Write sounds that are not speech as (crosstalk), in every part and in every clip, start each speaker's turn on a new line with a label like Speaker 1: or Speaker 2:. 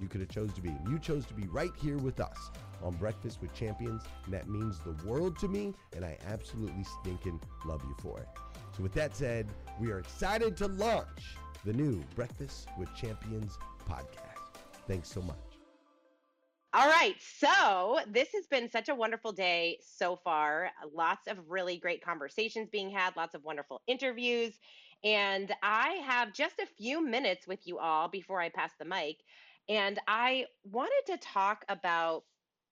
Speaker 1: you could have chose to be. You chose to be right here with us on Breakfast with Champions, and that means the world to me, and I absolutely stinking love you for it. So with that said, we are excited to launch the new Breakfast with Champions podcast. Thanks so much.
Speaker 2: All right. So, this has been such a wonderful day so far. Lots of really great conversations being had, lots of wonderful interviews. And I have just a few minutes with you all before I pass the mic. And I wanted to talk about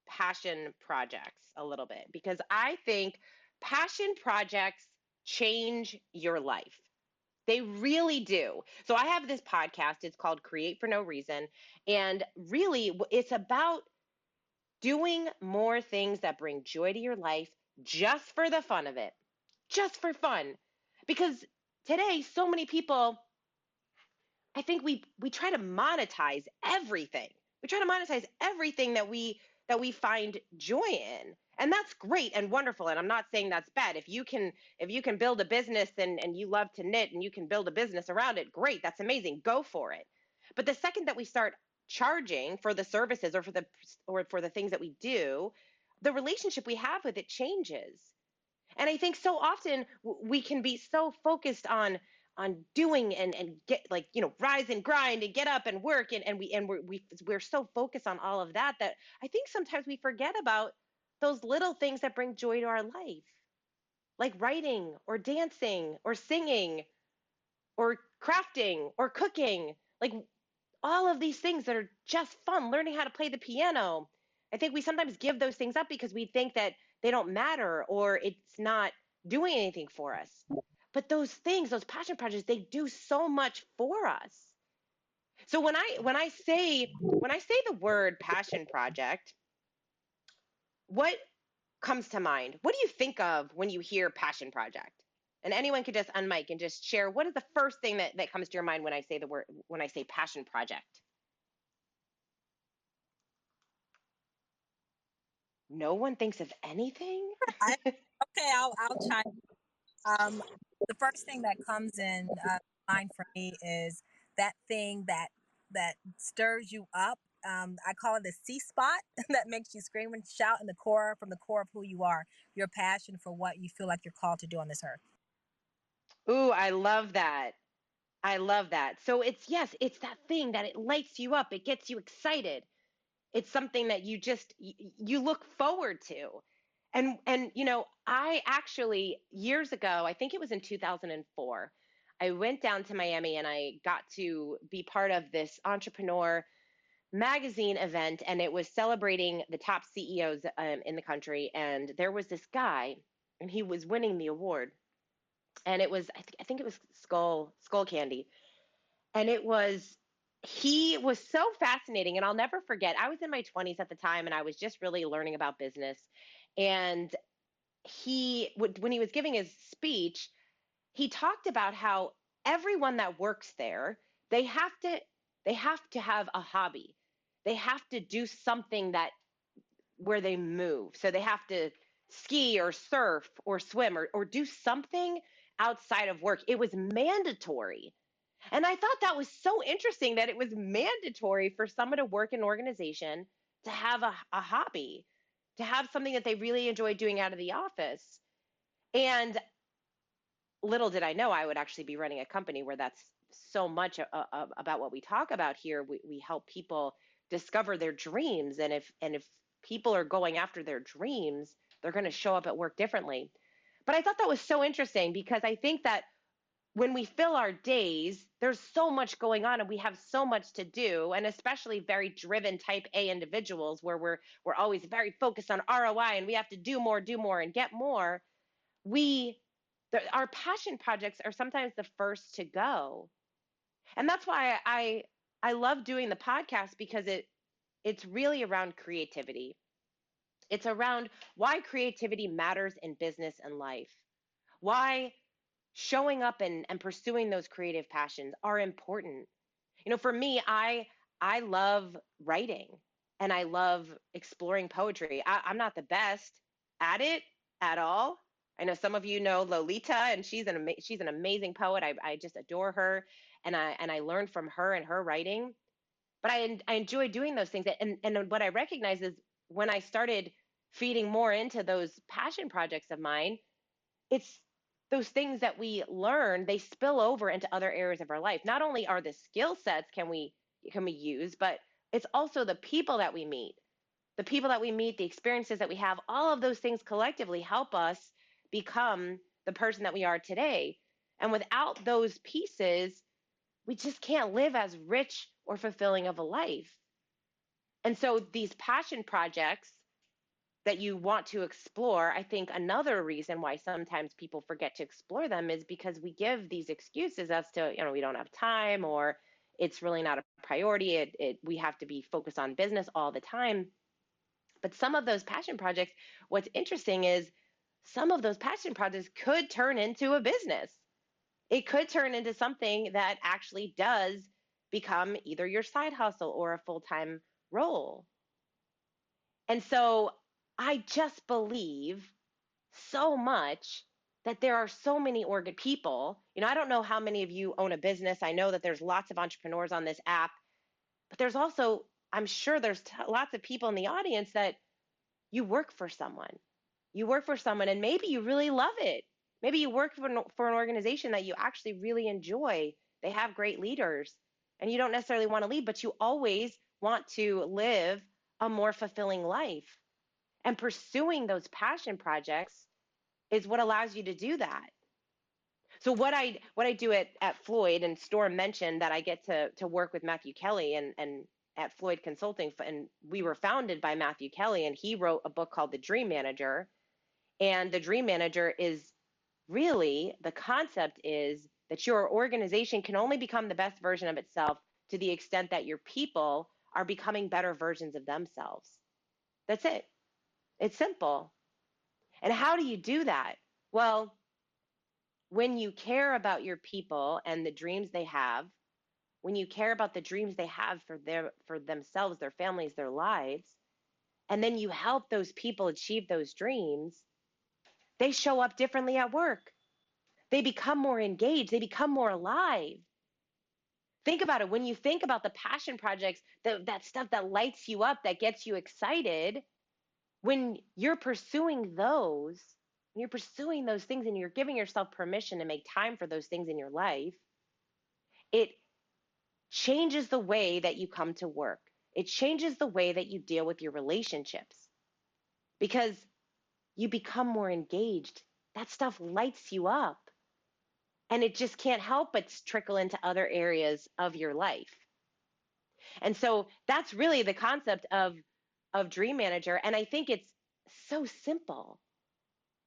Speaker 2: passion projects a little bit because I think passion projects change your life. They really do. So I have this podcast. It's called Create for No Reason. And really, it's about doing more things that bring joy to your life just for the fun of it, just for fun. Because today, so many people, I think we we try to monetize everything. We try to monetize everything that we that we find joy in and that's great and wonderful and i'm not saying that's bad. If you can if you can build a business and and you love to knit and you can build a business around it great that's amazing go for it. But the second that we start charging for the services or for the or for the things that we do the relationship we have with it changes. And i think so often we can be so focused on on doing and and get like you know rise and grind and get up and work and and we and we're we, we're so focused on all of that that i think sometimes we forget about those little things that bring joy to our life. Like writing or dancing or singing or crafting or cooking like all of these things that are just fun learning how to play the piano. I think we sometimes give those things up because we think that they don't matter or it's not doing anything for us but those things those passion projects they do so much for us. So when i when i say when i say the word passion project what comes to mind? What do you think of when you hear passion project? And anyone could just unmic and just share what is the first thing that, that comes to your mind when i say the word when i say passion project? No one thinks of anything?
Speaker 3: I, okay i'll i'll chime um, the first thing that comes in uh, mind for me is that thing that that stirs you up. Um, I call it the C spot (laughs) that makes you scream and shout in the core from the core of who you are, your passion for what you feel like you're called to do on this earth.
Speaker 2: Ooh, I love that. I love that. So it's yes, it's that thing that it lights you up. It gets you excited. It's something that you just you look forward to and and you know i actually years ago i think it was in 2004 i went down to miami and i got to be part of this entrepreneur magazine event and it was celebrating the top ceos um, in the country and there was this guy and he was winning the award. And it was I, th- I think it was skull Skullcandy. And it was he was so fascinating and i'll never forget i was in my 20s at the time and i was just really learning about business and he when he was giving his speech he talked about how everyone that works there they have to they have to have a hobby. They have to do something that where they move. So they have to ski or surf or swim or, or do something outside of work. It was mandatory. And i thought that was so interesting that it was mandatory for someone to work in an organization to have a, a hobby to have something that they really enjoy doing out of the office. And little did I know I would actually be running a company where that's so much a, a, about what we talk about here. We, we help people discover their dreams, and if and if people are going after their dreams, they're going to show up at work differently. But I thought that was so interesting because I think that when we fill our days, there's so much going on and we have so much to do, and especially very driven type A individuals where we're we're always very focused on ROI and we have to do more, do more, and get more. We the, our passion projects are sometimes the first to go. And that's why I I love doing the podcast because it it's really around creativity. It's around why creativity matters in business and life. Why showing up and, and pursuing those creative passions are important. You know, for me, I I love writing and I love exploring poetry. I, I'm not the best at it at all. I know some of you know Lolita, and she's an ama- she's an amazing poet. I, I just adore her, and I and I learned from her and her writing. But I I enjoy doing those things, and and what I recognize is when I started feeding more into those passion projects of mine, it's those things that we learn they spill over into other areas of our life. Not only are the skill sets can we can we use but it's also the people that we meet. The people that we meet the experiences that we have all of those things collectively help us become the person that we are today. And without those pieces we just can't live as rich or fulfilling of a life. And so these passion projects that you want to explore, I think another reason why sometimes people forget to explore them is because we give these excuses as to, you know, we don't have time or it's really not a priority. It, it, we have to be focused on business all the time. But some of those passion projects, what's interesting is some of those passion projects could turn into a business. It could turn into something that actually does become either your side hustle or a full time role. And so I just believe so much that there are so many organ people. You know, I don't know how many of you own a business. I know that there's lots of entrepreneurs on this app, but there's also, I'm sure there's t- lots of people in the audience that you work for someone. You work for someone and maybe you really love it. Maybe you work for an, for an organization that you actually really enjoy. They have great leaders and you don't necessarily want to leave, but you always want to live a more fulfilling life. And pursuing those passion projects is what allows you to do that. So what I what I do at, at Floyd and Storm mentioned that I get to to work with Matthew Kelly and and at Floyd Consulting and we were founded by Matthew Kelly and he wrote a book called The Dream Manager and the Dream Manager is really the concept is that your organization can only become the best version of itself to the extent that your people are becoming better versions of themselves. That's it. It's simple. And how do you do that? Well, when you care about your people and the dreams they have, when you care about the dreams they have for their for themselves, their families, their lives, and then you help those people achieve those dreams, they show up differently at work. They become more engaged, they become more alive. Think about it when you think about the passion projects, the, that stuff that lights you up, that gets you excited, when you're pursuing those, you're pursuing those things and you're giving yourself permission to make time for those things in your life, it changes the way that you come to work. It changes the way that you deal with your relationships because you become more engaged. That stuff lights you up. And it just can't help but trickle into other areas of your life. And so that's really the concept of of Dream Manager. And I think it's so simple.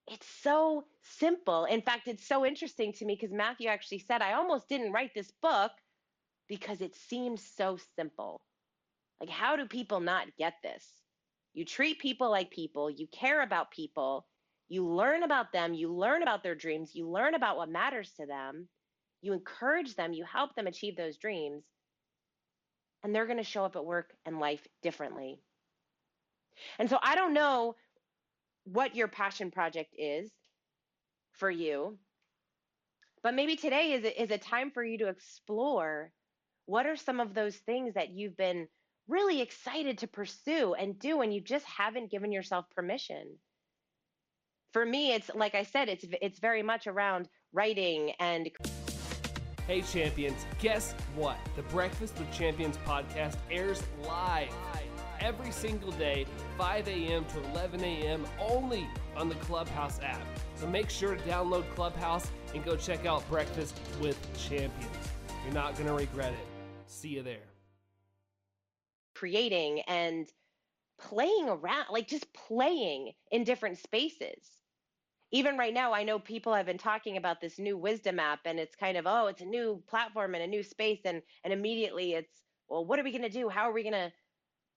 Speaker 2: It's so simple. In fact, it's so interesting to me because Matthew actually said, I almost didn't write this book because it seems so simple. Like, how do people not get this? You treat people like people, you care about people, you learn about them, you learn about their dreams, you learn about what matters to them, you encourage them, you help them achieve those dreams, and they're going to show up at work and life differently. And so I don't know what your passion project is for you, but maybe today is a, is a time for you to explore what are some of those things that you've been really excited to pursue and do and you just haven't given yourself permission. For me it's like I said it's it's very much around writing and
Speaker 4: Hey champions, guess what? The Breakfast with Champions podcast airs live every single day, 5 a.m. to 11 a.m., only on the Clubhouse app. So make sure to download Clubhouse and go check out Breakfast with Champions. You're not going to regret it. See you there.
Speaker 2: Creating and playing around, like just playing in different spaces. Even right now, I know people have been talking about this new wisdom app, and it's kind of, oh, it's a new platform and a new space. And, and immediately it's, well, what are we going to do? How are we going to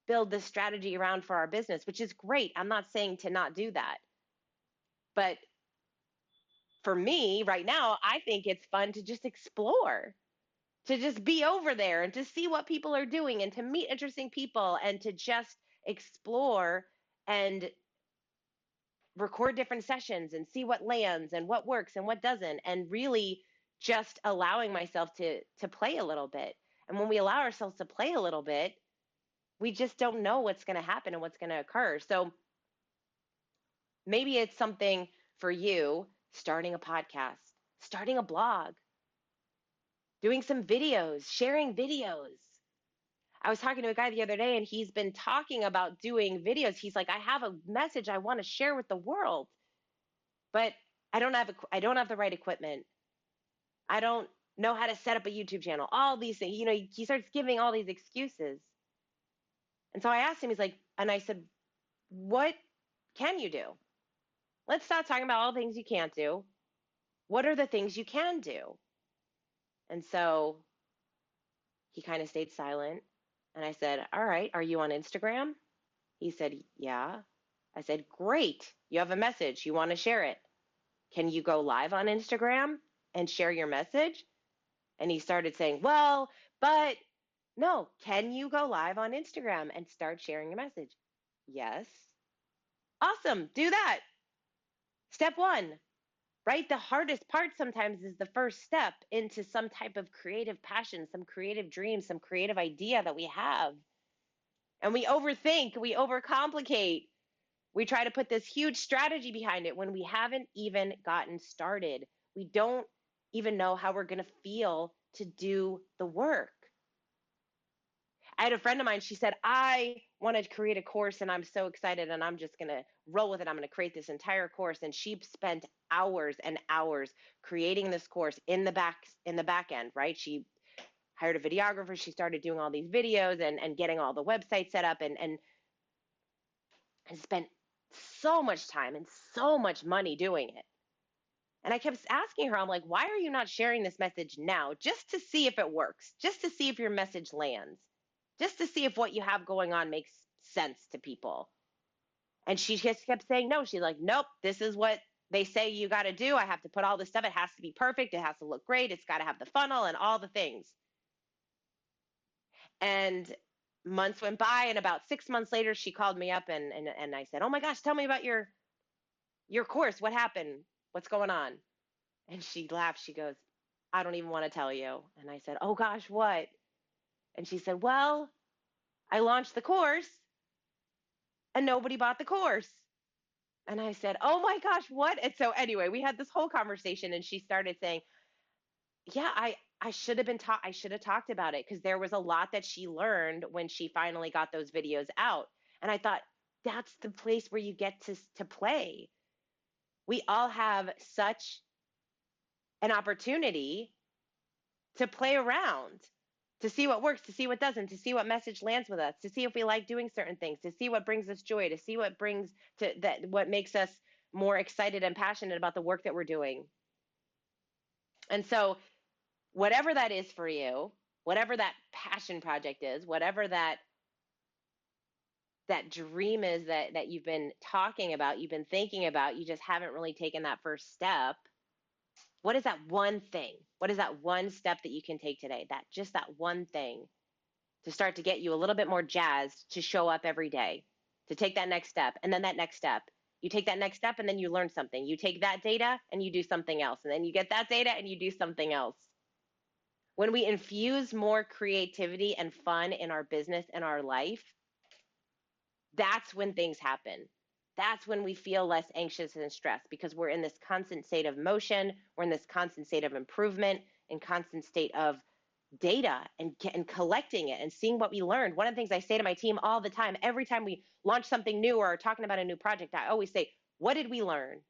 Speaker 2: build this strategy around for our business, which is great. I'm not saying to not do that. But for me right now, I think it's fun to just explore, to just be over there and to see what people are doing and to meet interesting people and to just explore and record different sessions and see what lands and what works and what doesn't and really just allowing myself to to play a little bit. And when we allow ourselves to play a little bit, we just don't know what's going to happen and what's going to occur. So maybe it's something for you starting a podcast, starting a blog, doing some videos, sharing videos. I was talking to a guy the other day and he's been talking about doing videos. He's like, I have a message I want to share with the world, but I don't have a, I don't have the right equipment. I don't know how to set up a YouTube channel. All these things, you know, he starts giving all these excuses. And so I asked him, he's like, and I said, what can you do? Let's stop talking about all the things you can't do. What are the things you can do? And so he kind of stayed silent. And I said, All right, are you on Instagram? He said, Yeah. I said, Great. You have a message. You want to share it. Can you go live on Instagram and share your message? And he started saying, Well, but no, can you go live on Instagram and start sharing your message? Yes. Awesome. Do that. Step one, right? The hardest part sometimes is the first step into some type of creative passion, some creative dream, some creative idea that we have. And we overthink, we overcomplicate. We try to put this huge strategy behind it when we haven't even gotten started. We don't even know how we're going to feel to do the work. I had a friend of mine, she said, I want to create a course and I'm so excited and I'm just going to roll with it. I'm going to create this entire course. And she spent hours and hours creating this course in the back in the back end, right? She hired a videographer, she started doing all these videos and, and getting all the websites set up and and and spent so much time and so much money doing it. And I kept asking her, I'm like, why are you not sharing this message now? Just to see if it works, just to see if your message lands, just to see if what you have going on makes sense to people. And she just kept saying no. She's like, nope, this is what they say you got to do. I have to put all this stuff. It has to be perfect. It has to look great. It's got to have the funnel and all the things. And months went by and about six months later she called me up and, and and i said oh my gosh tell me about your your course what happened what's going on and she laughed she goes i don't even want to tell you and i said oh gosh what and she said well i launched the course and nobody bought the course and i said oh my gosh what and so anyway we had this whole conversation and she started saying yeah i I should have been taught I should have talked about it because there was a lot that she learned when she finally got those videos out. And I thought that's the place where you get to to play. We all have such an opportunity to play around, to see what works, to see what doesn't, to see what message lands with us, to see if we like doing certain things, to see what brings us joy, to see what brings to that what makes us more excited and passionate about the work that we're doing. And so whatever that is for you, whatever that passion project is, whatever that that dream is that that you've been talking about, you've been thinking about, you just haven't really taken that first step. What is that one thing? What is that one step that you can take today? That just that one thing to start to get you a little bit more jazzed to show up every day, to take that next step, and then that next step. You take that next step and then you learn something. You take that data and you do something else. And then you get that data and you do something else when we infuse more creativity and fun in our business and our life, that's when things happen. That's when we feel less anxious and stressed because we're in this constant state of motion, we're in this constant state of improvement and constant state of data and, and collecting it and seeing what we learned. One of the things I say to my team all the time, every time we launch something new or are talking about a new project, I always say, What did we learn?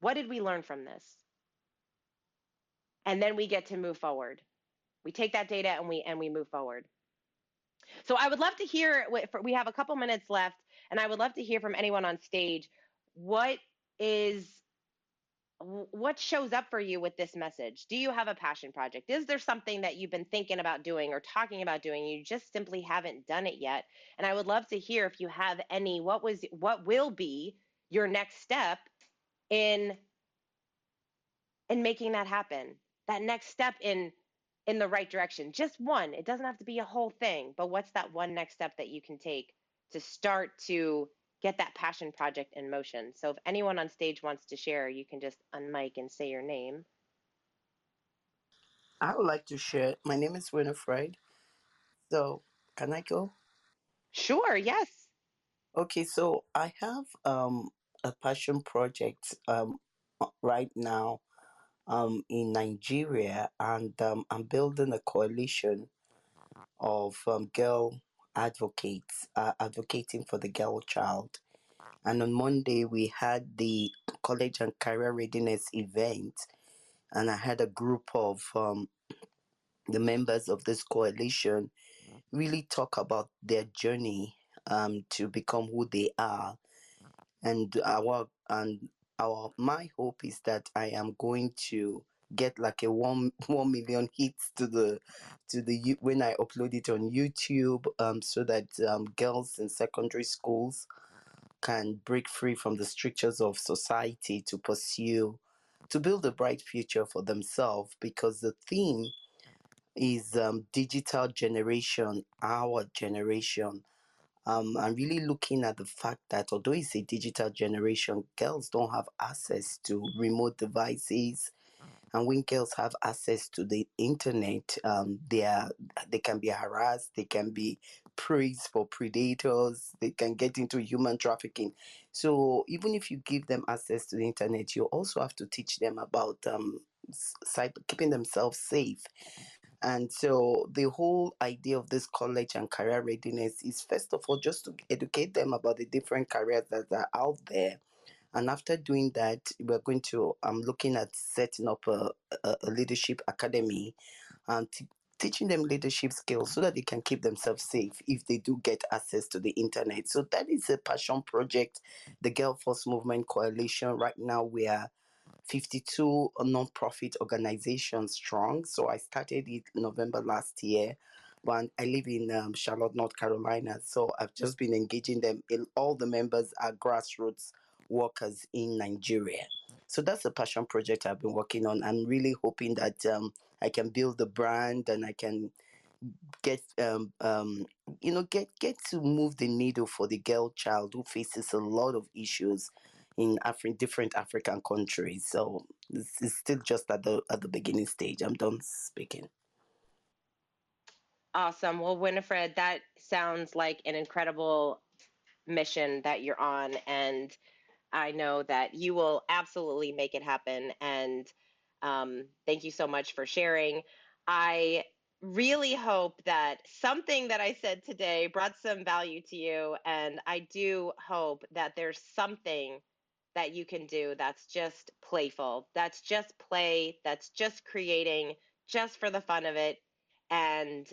Speaker 2: What did we learn from this? and then we get to move forward. We take that data and we and we move forward. So I would love to hear. We have a couple minutes left, and I would love to hear from anyone on stage. What is what shows up for you with this message? Do you have a passion project? Is there something that you've been thinking about doing or talking about doing? You just simply haven't done it yet. And I would love to hear if you have any. What was what will be your next step in in making that happen? that next step in in the right direction just one it doesn't have to be a whole thing but what's that one next step that you can take to start to get that passion project in motion so if anyone on stage wants to share you can just unmic and say your name
Speaker 5: I would like to share. My name is Winifred. So, can I go?
Speaker 2: sure yes
Speaker 5: Okay, so I have um a passion project um right now um, in Nigeria, and um, I'm building a coalition of um, girl advocates uh, advocating for the girl child. And on Monday, we had the college and career readiness event, and I had a group of um, the members of this coalition really talk about their journey um, to become who they are and our and our my hope is that I am going to get like a one (laughs) one million hits to the to the when I upload it on YouTube um so that um girls in secondary schools can break free from the strictures of society to pursue to build a bright future for themselves. Because the theme is um, digital generation our generation um, I'm really looking at the fact that although it's a digital generation, girls don't have access to remote devices And when girls have access to the internet, um, they are they can be harassed, they can be praised for predators, they can get into human trafficking. So even if you give them access to the internet, you also have to teach them about um, cyber, keeping themselves safe. And so the whole idea of this college and career readiness is first of all just to educate them about the different careers that are out there. And after doing that, we're going to, I'm looking at setting up a, a, a leadership academy and t- teaching them leadership skills so that they can keep themselves safe if they do get access to the internet. So that is a passion project, the Girl Force Movement Coalition. Right now, we are 52 non-profit organizations strong. So I started it November last year. But I live in um, Charlotte, North Carolina. So I've just been engaging them. All the members are grassroots workers in Nigeria. So that's a passion project I've been working on. I'm really hoping that um, I can build the brand and I can get um, um, you know get get to move the needle for the girl child who faces a lot of issues in Afri- different African countries. So it's, is still just at the at the beginning stage. I'm done speaking.
Speaker 2: Awesome. Well, Winifred, that sounds like an incredible mission that you're on, and I know that you will absolutely make it happen. And um, thank you so much for sharing. I really hope that something that I said today brought some value to you. And I do hope that there's something that you can do that's just playful, that's just play, that's just creating just for the fun of it. And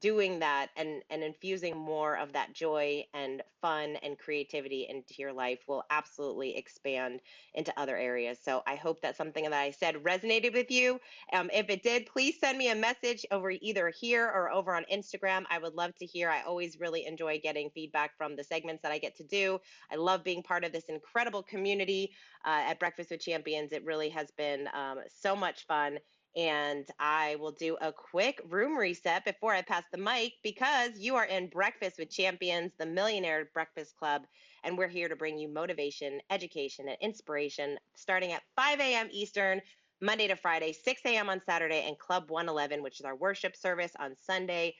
Speaker 2: doing that and and infusing more of that joy and fun and creativity into your life will absolutely expand into other areas. So i hope that something that i said resonated with you. Um, if it did please send me a message over either here or over on instagram. I would love to hear. I always really enjoy getting feedback from the segments that i get to do. I love being part of this incredible community uh, at breakfast with champions. It really has been um, so much fun and I will do a quick room reset before I pass the mic because you are in Breakfast with Champions, the Millionaire Breakfast Club, and we're here to bring you motivation, education, and inspiration starting at 5 a.m. Eastern, Monday to Friday, 6 a.m. on Saturday, and Club 111, which is our worship service on Sunday.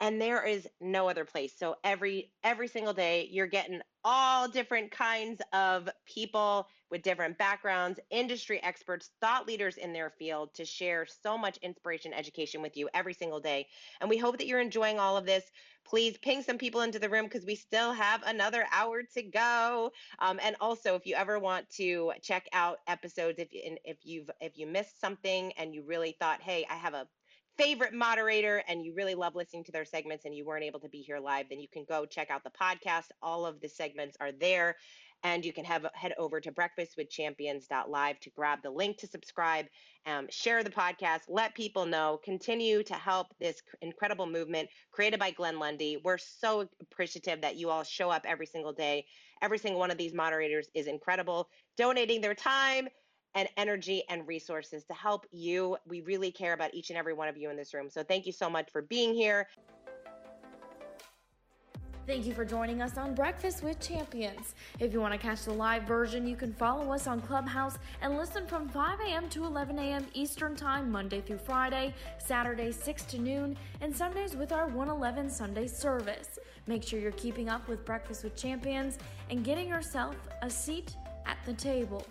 Speaker 2: And there is no other place. So every every single day, you're getting all different kinds of people with different backgrounds, industry experts, thought leaders in their field to share so much inspiration, education with you every single day. And we hope that you're enjoying all of this. Please ping some people into the room because we still have another hour to go. Um, and also, if you ever want to check out episodes, if you, if you've if you missed something and you really thought, hey, I have a favorite moderator and you really love listening to their segments and you weren't able to be here live, then you can go check out the podcast. All of the segments are there. And you can have head over to breakfastwithchampions.live to grab the link to subscribe, um, share the podcast, let people know, continue to help this incredible movement created by Glenn Lundy. We're so appreciative that you all show up every single day. Every single one of these moderators is incredible, donating their time, and energy and resources to help you. We really care about each and every one of you in this room. So thank you so much for being here.
Speaker 6: Thank you for joining us on Breakfast with Champions. If you want to catch the live version, you can follow us on Clubhouse and listen from 5 a.m. to 11 a.m. Eastern Time, Monday through Friday, Saturday 6 to noon, and Sundays with our 111 Sunday service. Make sure you're keeping up with Breakfast with Champions and getting yourself a seat at the table.